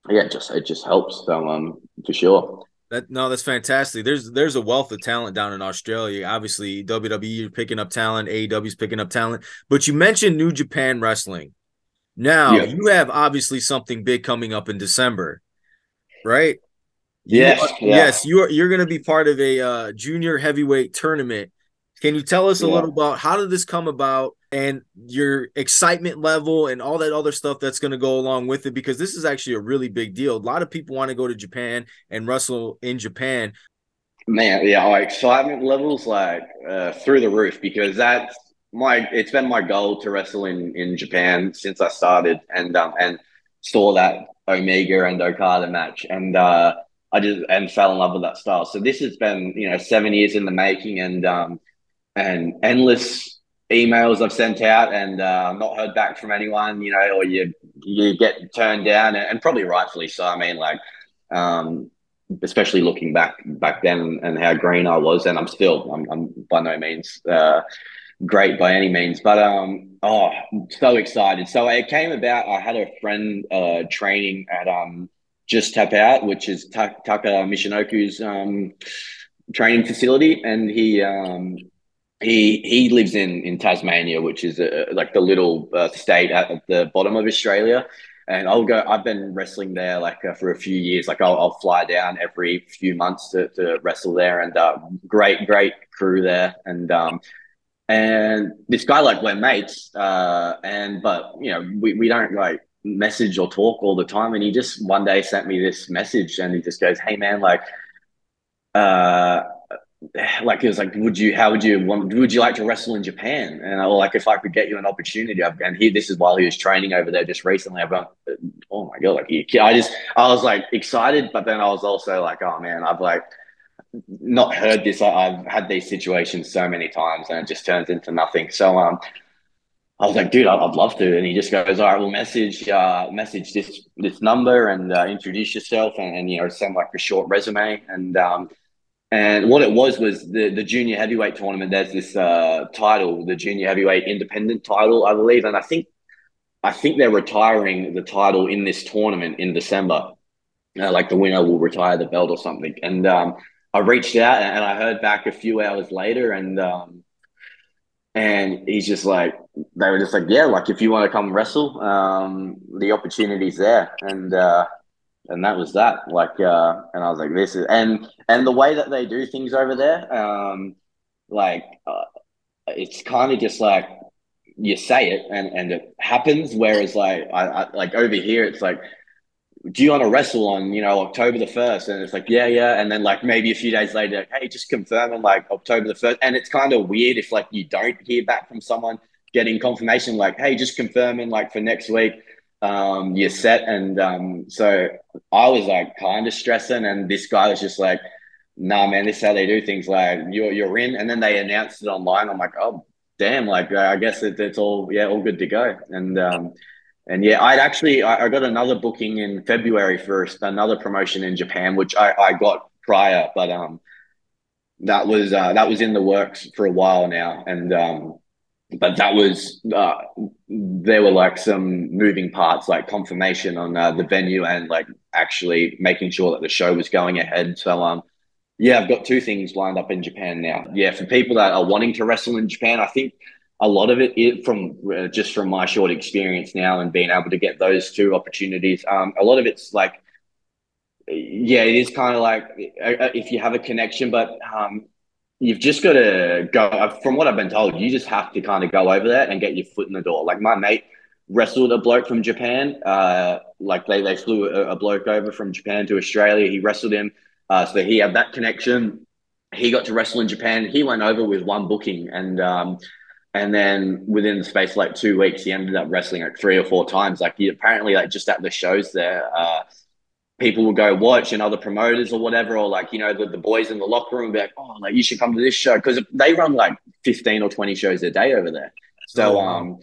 yeah, it just it just helps. So um, for sure. That no, that's fantastic. There's there's a wealth of talent down in Australia. Obviously, WWE is picking up talent, AEW is picking up talent. But you mentioned New Japan Wrestling. Now Yeah. you have obviously something big coming up in December, right? You Yes, are- yeah. yes, you are. You're going to be part of a uh, junior heavyweight tournament. Can you tell us a Yeah. little about how did this come about and your excitement level and all that other stuff that's going to go along with it? Because this is actually a really big deal. A lot of people want to go to Japan and wrestle in Japan. Man, yeah, our excitement levels like uh, through the roof because that's my. It's been my goal to wrestle in in Japan since I started, and um and saw that Omega and Okada match, and uh, I just and fell in love with that style. So this has been you know seven years in the making, and um and endless emails I've sent out, and uh, not heard back from anyone. You know, or you you get turned down, and, and probably rightfully so. I mean, like. Um, especially looking back back then and how green I was, and I'm still I'm, I'm by no means uh, great by any means, but um oh I'm so excited. So it came about. I had a friend uh, training at um just tap out, which is Ta- Taka Michinoku's um training facility, and he um he he lives in in Tasmania, which is uh like the little uh, state at, at the bottom of Australia and I'll go. I've been wrestling there like uh, for a few years. Like I'll, I'll fly down every few months to, to wrestle there, and uh, great, great crew there. And um, and this guy like we're mates. Uh, and but you know we, we don't like message or talk all the time. And he just one day sent me this message, and he just goes, "Hey man, like, uh." Like he was like, would you? How would you want? Would you like to wrestle in Japan? And I like if I could get you an opportunity. And he, this is while he was training over there just recently. I've gone, oh my god! Like I just, I was like excited, but then I was also like, oh man, I've like not heard this. I, I've had these situations so many times, and it just turns into nothing. So um, I was like, dude, I'd, I'd love to. And he just goes, all right, well, message, uh, message this this number and uh, introduce yourself, and, and you know, send like a short resume. And um, and what it was was the the junior heavyweight tournament. There's this uh title, the junior heavyweight independent title, I believe, and I think I think they're retiring the title in this tournament in December. Uh, like the winner will retire the belt or something. And um, I reached out and I heard back a few hours later, and um, and he's just like, they were just like, yeah, like if you want to come wrestle, um, the opportunity's there, and uh, and that was that. Like, uh, and I was like, this is and and the way that they do things over there, um, like, uh, it's kind of just like you say it and and it happens. Whereas like I, I like over here, it's like do you want to wrestle on you know October the first? And it's like yeah, yeah, and then like maybe a few days later, hey, just confirming like October the first, and it's kind of weird if like you don't hear back from someone getting confirmation like hey, just confirming like for next week, um, you're set, and um, so I was like kind of stressing, and this guy was just like, nah, man, this is how they do things, like you're you're in, and then they announced it online. I'm like, oh damn, like I guess it, it's all yeah, all good to go, and um, and yeah, I'd actually I, I, got another booking in February first, another promotion in Japan, which I, I got prior, but um, that was uh, that was in the works for a while now, and um, but that was uh, there were like some moving parts, like confirmation on uh, the venue and like actually making sure that the show was going ahead. So um, yeah, I've got two things lined up in Japan now. Yeah, for people that are wanting to wrestle in Japan, I think a lot of it, it from uh, just from my short experience now and being able to get those two opportunities. Um, a lot of it's like, yeah, it is kind of like uh, uh, if you have a connection, but um, you've just got to go. From what I've been told, you just have to kind of go over there and get your foot in the door. Like my mate wrestled a bloke from Japan. Uh, like they they flew a, a bloke over from Japan to Australia. He wrestled him, uh, so he had that connection. He got to wrestle in Japan. He went over with one booking and. Um, and then within the space of like two weeks, he ended up wrestling like three or four times. Like he apparently like just at the shows there, uh, people will go watch and other promoters or whatever, or like, you know, the, the boys in the locker room be like, oh, like you should come to this show. Cause they run like 15 or 20 shows a day over there. So, oh, um,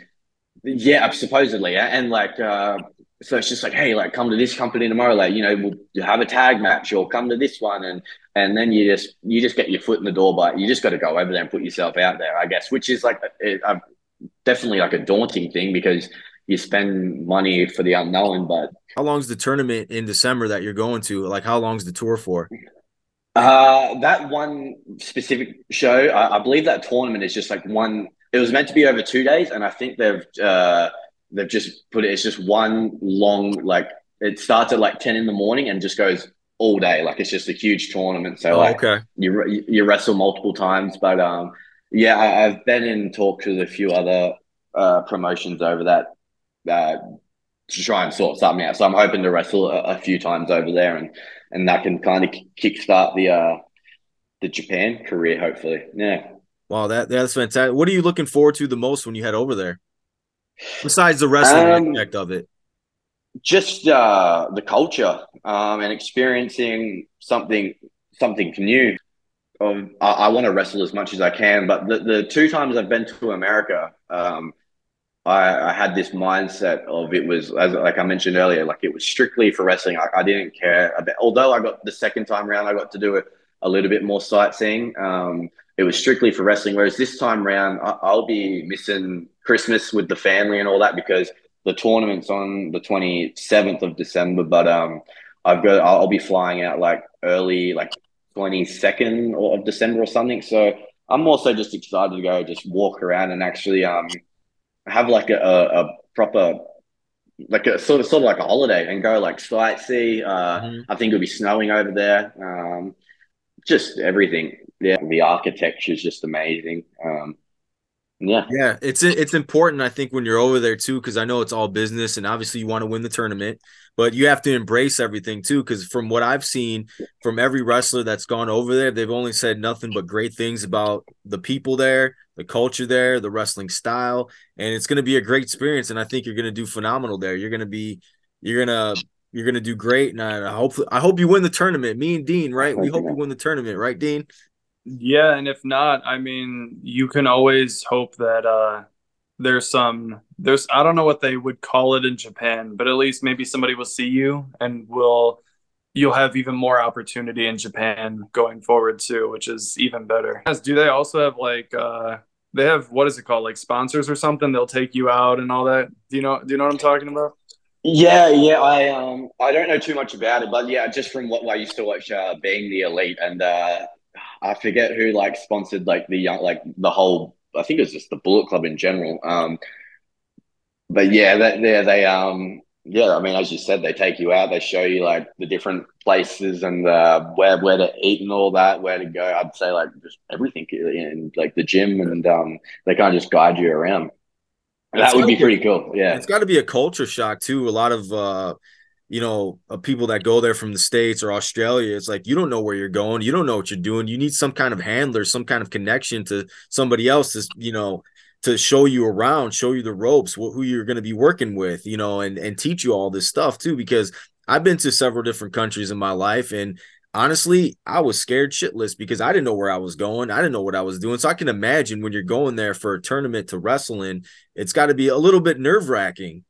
yeah, supposedly. And like, uh, so it's just like, hey, like come to this company tomorrow, like you know, we'll have a tag match or come to this one, and and then you just you just get your foot in the door, but you just got to go over there and put yourself out there, I guess, which is like a, a, definitely like a daunting thing because you spend money for the unknown. But how long's the tournament in December that you're going to? Like, how long's the tour for? Uh, that one specific show, I, I believe that tournament is just like one. It was meant to be over two days, and I think they've. Uh, they've just put it. It's just one long like it starts at like ten in the morning and just goes all day. Like it's just a huge tournament. So oh, like okay. you you wrestle multiple times, but um yeah, I, have been in talks with a few other uh, promotions over that uh, to try and sort something out. So I'm hoping to wrestle a, a few times over there, and and that can kind of kickstart the uh the Japan career. Hopefully, yeah. Wow, that that's fantastic. What are you looking forward to the most when you head over there? besides the wrestling um, aspect of it? Just uh, the culture um, and experiencing something something new. Um, I, I want to wrestle as much as I can, but the, the two times I've been to America, um, I, I, had this mindset of it was as like I mentioned earlier, like it was strictly for wrestling. I, I didn't care about. Although I got the second time around, I got to do it a little bit more sightseeing. Um, it was strictly for wrestling. Whereas this time around, I, will be missing Christmas with the family and all that because the tournament's on the 27th of December. But um, I've got I'll be flying out like early, like 22nd of December or something. So I'm also just excited to go just walk around and actually um have like a, a, a proper like a sort of sort of like a holiday and go like sightsee. Uh, mm-hmm. I think it'll be snowing over there. Um, just everything yeah, the architecture is just amazing. Um, yeah, yeah, it's it's important. I think when you're over there too, because I know it's all business, and obviously you want to win the tournament, but you have to embrace everything too. Because from what I've seen from every wrestler that's gone over there, they've only said nothing but great things about the people there, the culture there, the wrestling style, and it's going to be a great experience. And I think you're going to do phenomenal there. You're going to be, you're gonna you're gonna do great, and I hope I hope you win the tournament. Me and Dean, right? We hope you win the tournament, right, Dean? Yeah, and if not, I mean, you can always hope that uh there's some there's I don't know what they would call it in Japan, but at least maybe somebody will see you and will you'll have even more opportunity in Japan going forward too, which is even better. As Do they also have like uh they have what is it called like sponsors or something? They'll take you out and all that? Do you know do you know what i'm talking about? Yeah yeah i um i don't know too much about it but yeah just from what i used to watch uh being the elite and uh I forget who like sponsored like the young like the whole. I think it was just the Bullet Club in general. Um, but yeah, that yeah they um yeah. I mean, as you said, they take you out. They show you like the different places and uh, where where to eat and all that, where to go. I'd say like just everything in like the gym and um they kind of just guide you around. That would be pretty cool. Yeah, it's got to be a culture shock too. A lot of uh you know, uh, people that go there from the States or Australia, it's like you don't know where you're going. You don't know what you're doing. You need some kind of handler, some kind of connection to somebody else to, you know, to show you around, show you the ropes, who you're going to be working with, you know, and, and teach you all this stuff too. Because I've been to several different countries in my life and honestly, I was scared shitless because I didn't know where I was going. I didn't know what I was doing. So I can imagine when you're going there for a tournament to wrestle in, it's got to be a little bit nerve wracking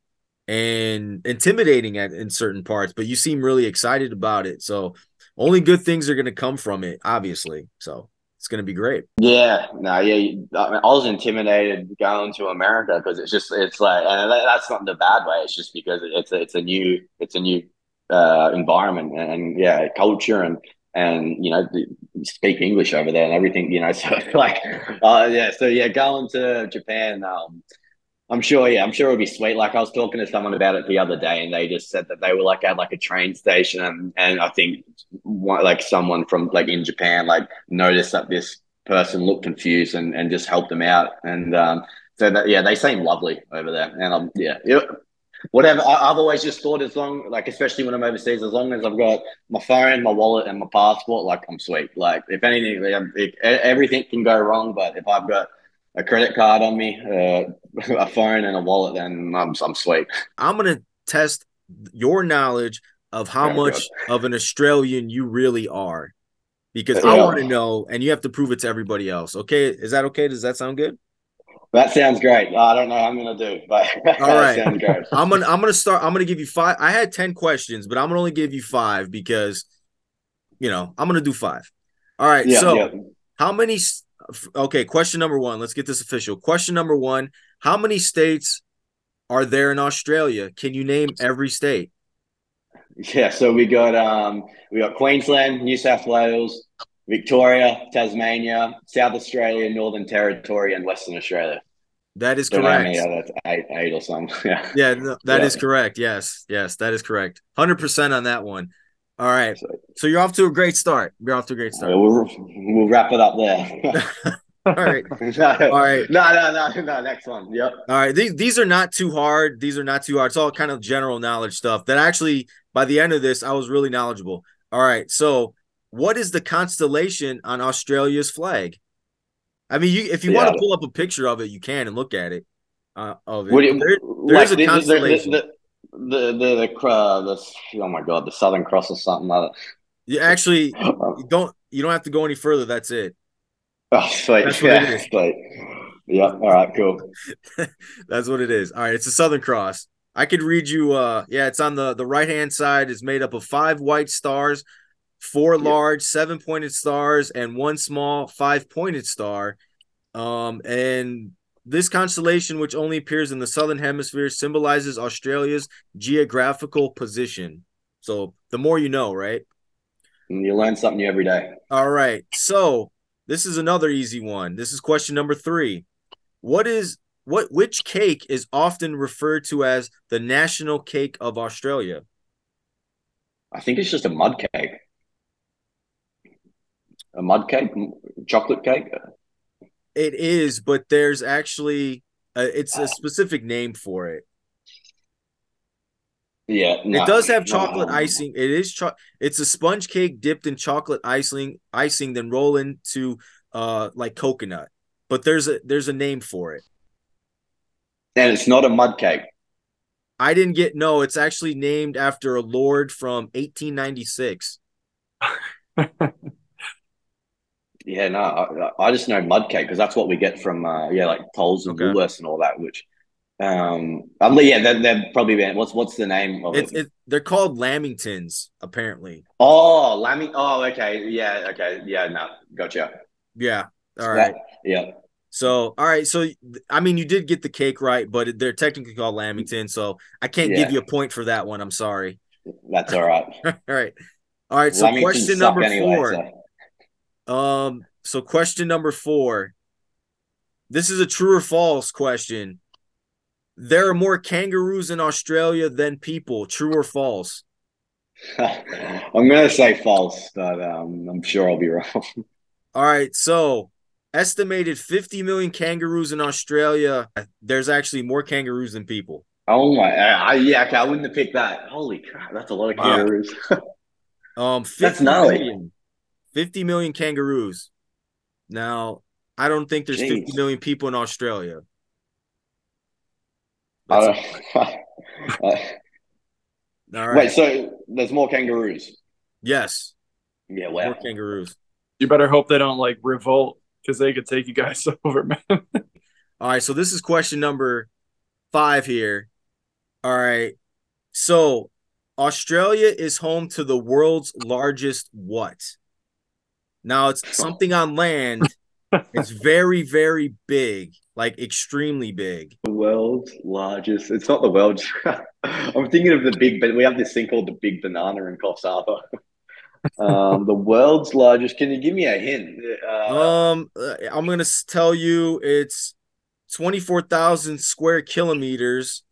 and intimidating at in certain parts, but you seem really excited about it. So only good things are going to come from it, obviously. So it's going to be great. Yeah, no, yeah. I, mean, I was intimidated going to America because it's just it's like, and that's not in the bad way. It's just because it's a, it's a new it's a new uh, environment and, and, yeah, culture and and you know speak English over there and everything. You know, so like, uh, yeah, so yeah, going to Japan. Um, I'm sure, yeah, I'm sure it'll be sweet. Like I was talking to someone about it the other day, and they just said that they were like at like a train station, and, and I think one, like someone from like in Japan like noticed that this person looked confused and, and just helped them out, and um, so that yeah, they seem lovely over there, and um, yeah, it, whatever. I, have always just thought as long like especially when I'm overseas, as long as I've got my phone, my wallet, and my passport, like I'm sweet. Like if anything, like, everything can go wrong, but if I've got a credit card on me, uh, a phone, and a wallet, then I'm I'm sweet. I'm gonna test your knowledge of how oh, much God. of an Australian you really are, because yeah. I want to know, and you have to prove it to everybody else. Okay, is that okay? Does that sound good? That sounds great. I don't know how I'm gonna do, but all right. I'm gonna I'm gonna start. I'm gonna give you five. I had ten questions, but I'm gonna only give you five because, you know, I'm gonna do five. All right. Yeah, so, yeah. how many okay, question number one. Let's get this official. Question number one: How many states are there in Australia? Can you name every state? Yeah, so we got um we got Queensland, New South Wales, Victoria, Tasmania, South Australia, Northern Territory, and Western Australia. That is correct. Yeah, that's eight, eight or something. Yeah, yeah, no, that yeah. is correct. Yes, yes, that is correct. Hundred percent on that one. All right. So you're off to a great start. You're off to a great start. We'll, we'll wrap it up there. All right. no, all right. No, no, no, no. Next one. Yep. All right. These these are not too hard. These are not too hard. It's all kind of general knowledge stuff that actually by the end of this, I was really knowledgeable. All right. So what is the constellation on Australia's flag? I mean, you if you yeah. want to pull up a picture of it, you can and look at it. Uh, of it. You, there, there's like, a constellation. The, the, the the the, uh, the oh my god the Southern Cross or something like that. You actually you don't you don't have to go any further. That's it. Oh, sweet. That's what yeah, it is. Sweet. Yeah. All right. Cool. That's what it is. All right. It's a Southern Cross. I could read you. Uh, yeah. It's on the the right hand side. is made up of five white stars, four large, seven pointed stars, and one small five pointed star. Um, and this constellation, which only appears in the southern hemisphere, symbolizes Australia's geographical position. So the more you know, right? You learn something new every day. All right. So this is another easy one. This is question number three. What is what which cake is often referred to as the national cake of Australia? I think it's just a mud cake. A mud cake, chocolate cake. It is, but there's actually a, it's a specific name for it. Yeah, no, it does have chocolate no, no, icing. It is cho- it's a sponge cake dipped in chocolate icing, icing then roll into uh like coconut. But there's a there's a name for it. And it's not a mud cake. I didn't get no, it's actually named after a lord from 1896. Yeah, no, I, I, just know mud cake because that's what we get from uh, yeah, like Coles and okay. Woolworths and all that. Which, um, um yeah, they're, they're probably been, what's what's the name of it? it? They're called Lamingtons, apparently. Oh, Laming. Oh, okay, yeah, okay, yeah, no, gotcha. Yeah, all right, that, yeah. So, all right. So, I mean, you did get the cake right, but they're technically called Lamington. So, I can't yeah. give you a point for that one. I'm sorry. That's all right. all right. All right. So, question number anyway, four. So. Um, so question number four. This is a true or false question. There are more kangaroos in Australia than people. True or false? I'm gonna say false, but um, I'm sure I'll be wrong. All right, so estimated 50 million kangaroos in Australia. There's actually more kangaroos than people. Oh my, I, yeah, okay, I wouldn't have picked that. Holy crap, that's a lot of kangaroos. um, that's gnarly. 50 million kangaroos. Now, I don't think there's Jeez. 50 million people in Australia. All right. Wait, so there's more kangaroos? Yes. Yeah, wow. More kangaroos. You better hope they don't like revolt because they could take you guys over, man. All right, so this is question number five here. All right. So Australia is home to the world's largest what? Now it's something on land. it's very, very big, like extremely big. The world's largest. It's not the world's. I'm thinking of the big, but we have this thing called the big banana in Coffs Harbour. um, the world's largest. Can you give me a hint? Uh, um, uh, I'm gonna tell you it's twenty four thousand square kilometers.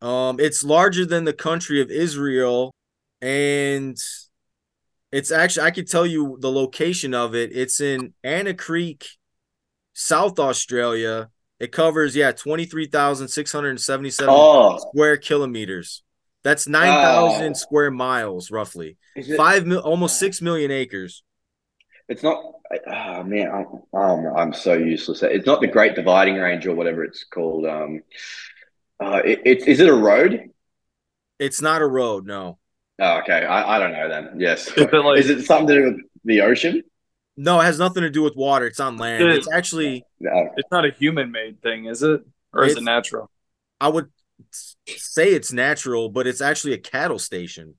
Um, it's larger than the country of Israel, and it's actually I could tell you the location of it. It's in Anna Creek, South Australia. It covers yeah twenty three thousand six hundred seventy seven oh. square kilometers. That's nine thousand uh, square miles roughly. Five mil, almost six million acres. It's not. Oh man, I'm, I'm, I'm so useless. It's not the Great Dividing Range or whatever it's called. Um, uh, it, it, is it a road? It's not a road, no. Oh, okay. I, I don't know then. Yes. Is it, like, is it something to do with the ocean? No, it has nothing to do with water. It's on land. It's, it's actually. No. Oh. It's not a human made thing, is it? Or is it natural? I would say it's natural, but it's actually a cattle station.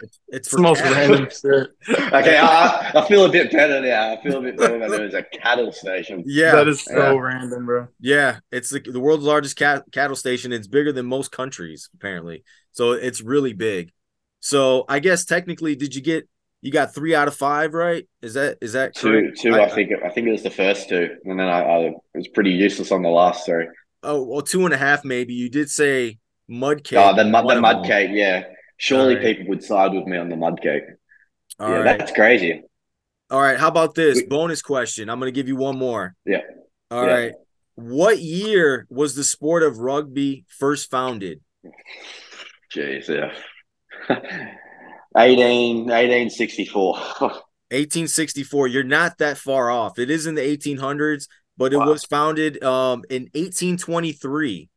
It's, it's the most random shit. Okay, I, I, feel a bit better now. I feel a bit better that it was a cattle station. Yeah, that is so yeah. random, bro. Yeah, it's the, the world's largest cat, cattle station. It's bigger than most countries, apparently. So it's really big. So I guess technically, did you get you got three out of five, right? Is that is that two? Correct? Two, I, I, think I think it was the first two, and then I, I was pretty useless on the last. Sorry. Oh well, two and a half maybe. You did say mud cake. Oh, the mud, the mud cake, yeah. Surely right. people would side with me on the mud cake. All yeah, right. that's crazy. All right, how about this we, bonus question? I'm going to give you one more. Yeah. All yeah. right. What year was the sport of rugby first founded? Jeez, yeah. 18, 1864. 1864. You're not that far off. It is in the 1800s, but it wow. was founded um, in 1823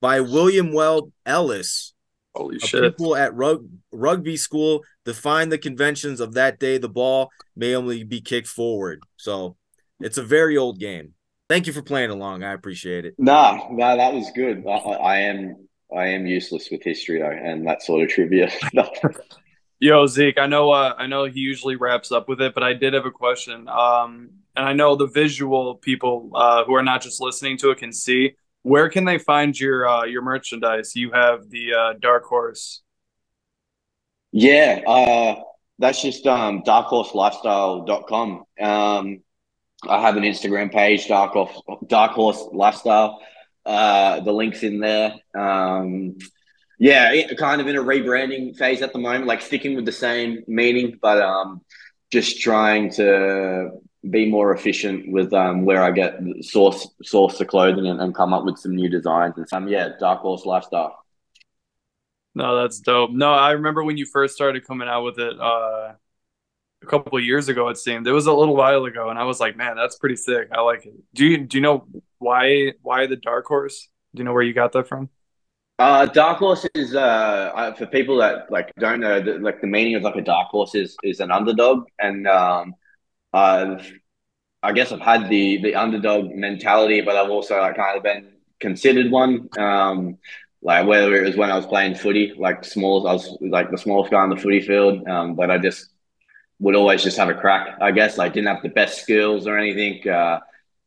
by William Webb Ellis Holy shit. People at rug- rugby school define the conventions of that day. The ball may only be kicked forward. So it's a very old game. Thank you for playing along. I appreciate it. Nah, nah, that was good. I, I am I am useless with history though, and that sort of trivia Yo, Zeke, I know uh, I know he usually wraps up with it, but I did have a question. Um, and I know the visual people uh, who are not just listening to it can see where can they find your uh, your merchandise? You have the uh, Dark Horse. Yeah, uh, that's just um, darkhorselifestyle.com. Um, I have an Instagram page, Dark Horse, Dark Horse Lifestyle. Uh, the link's in there. Um, yeah, it, kind of in a rebranding phase at the moment, like sticking with the same meaning, but um, just trying to be more efficient with um, where I get source source the clothing and, and come up with some new designs and some yeah dark horse lifestyle. No, that's dope. No, I remember when you first started coming out with it uh, a couple years ago. It seemed it was a little while ago, and I was like, man, that's pretty sick. I like it. Do you do you know why why the dark horse? Do you know where you got that from? Uh, dark horse is uh, for people that like don't know the, like the meaning of like a dark horse is is an underdog and um I've, I guess I've had the the underdog mentality, but I've also like kind of been considered one. Um, like whether it was when I was playing footy, like small, I was like the smallest guy on the footy field, um, but I just would always just have a crack. I guess like didn't have the best skills or anything. Uh,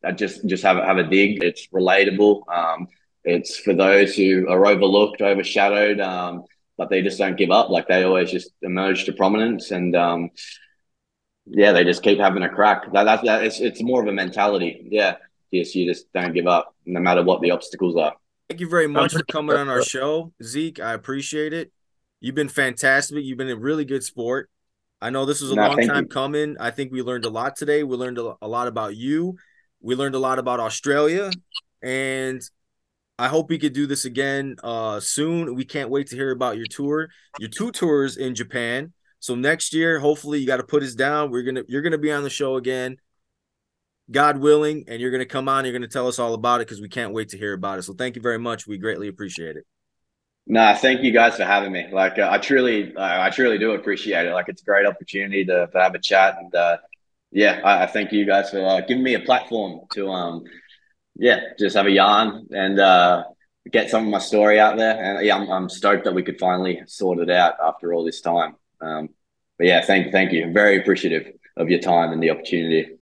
I just just have have a dig. It's relatable. Um, it's for those who are overlooked, overshadowed, um, but they just don't give up. Like they always just emerge to prominence, and um, yeah, they just keep having a crack. That, that's that. It's it's more of a mentality. Yeah, yes, you just don't give up no matter what the obstacles are. Thank you very much for coming on our show, Zeke. I appreciate it. You've been fantastic. You've been a really good sport. I know this was a no, long time you. coming. I think we learned a lot today. We learned a lot about you. We learned a lot about Australia, and I hope we could do this again uh, soon. We can't wait to hear about your tour, your two tours in Japan. So next year, hopefully, you got to put us down. We're gonna you're gonna be on the show again, God willing, and you're gonna come on. You're gonna tell us all about it because we can't wait to hear about it. So thank you very much. We greatly appreciate it. Nah, thank you guys for having me. Like, uh, I truly, uh, I truly do appreciate it. Like, it's a great opportunity to, to have a chat, and uh, yeah, I, I, thank you guys for uh, giving me a platform to, um, yeah, just have a yarn and uh, get some of my story out there. And yeah, I'm, I'm stoked that we could finally sort it out after all this time. Um, but yeah, thank thank you. Very appreciative of your time and the opportunity.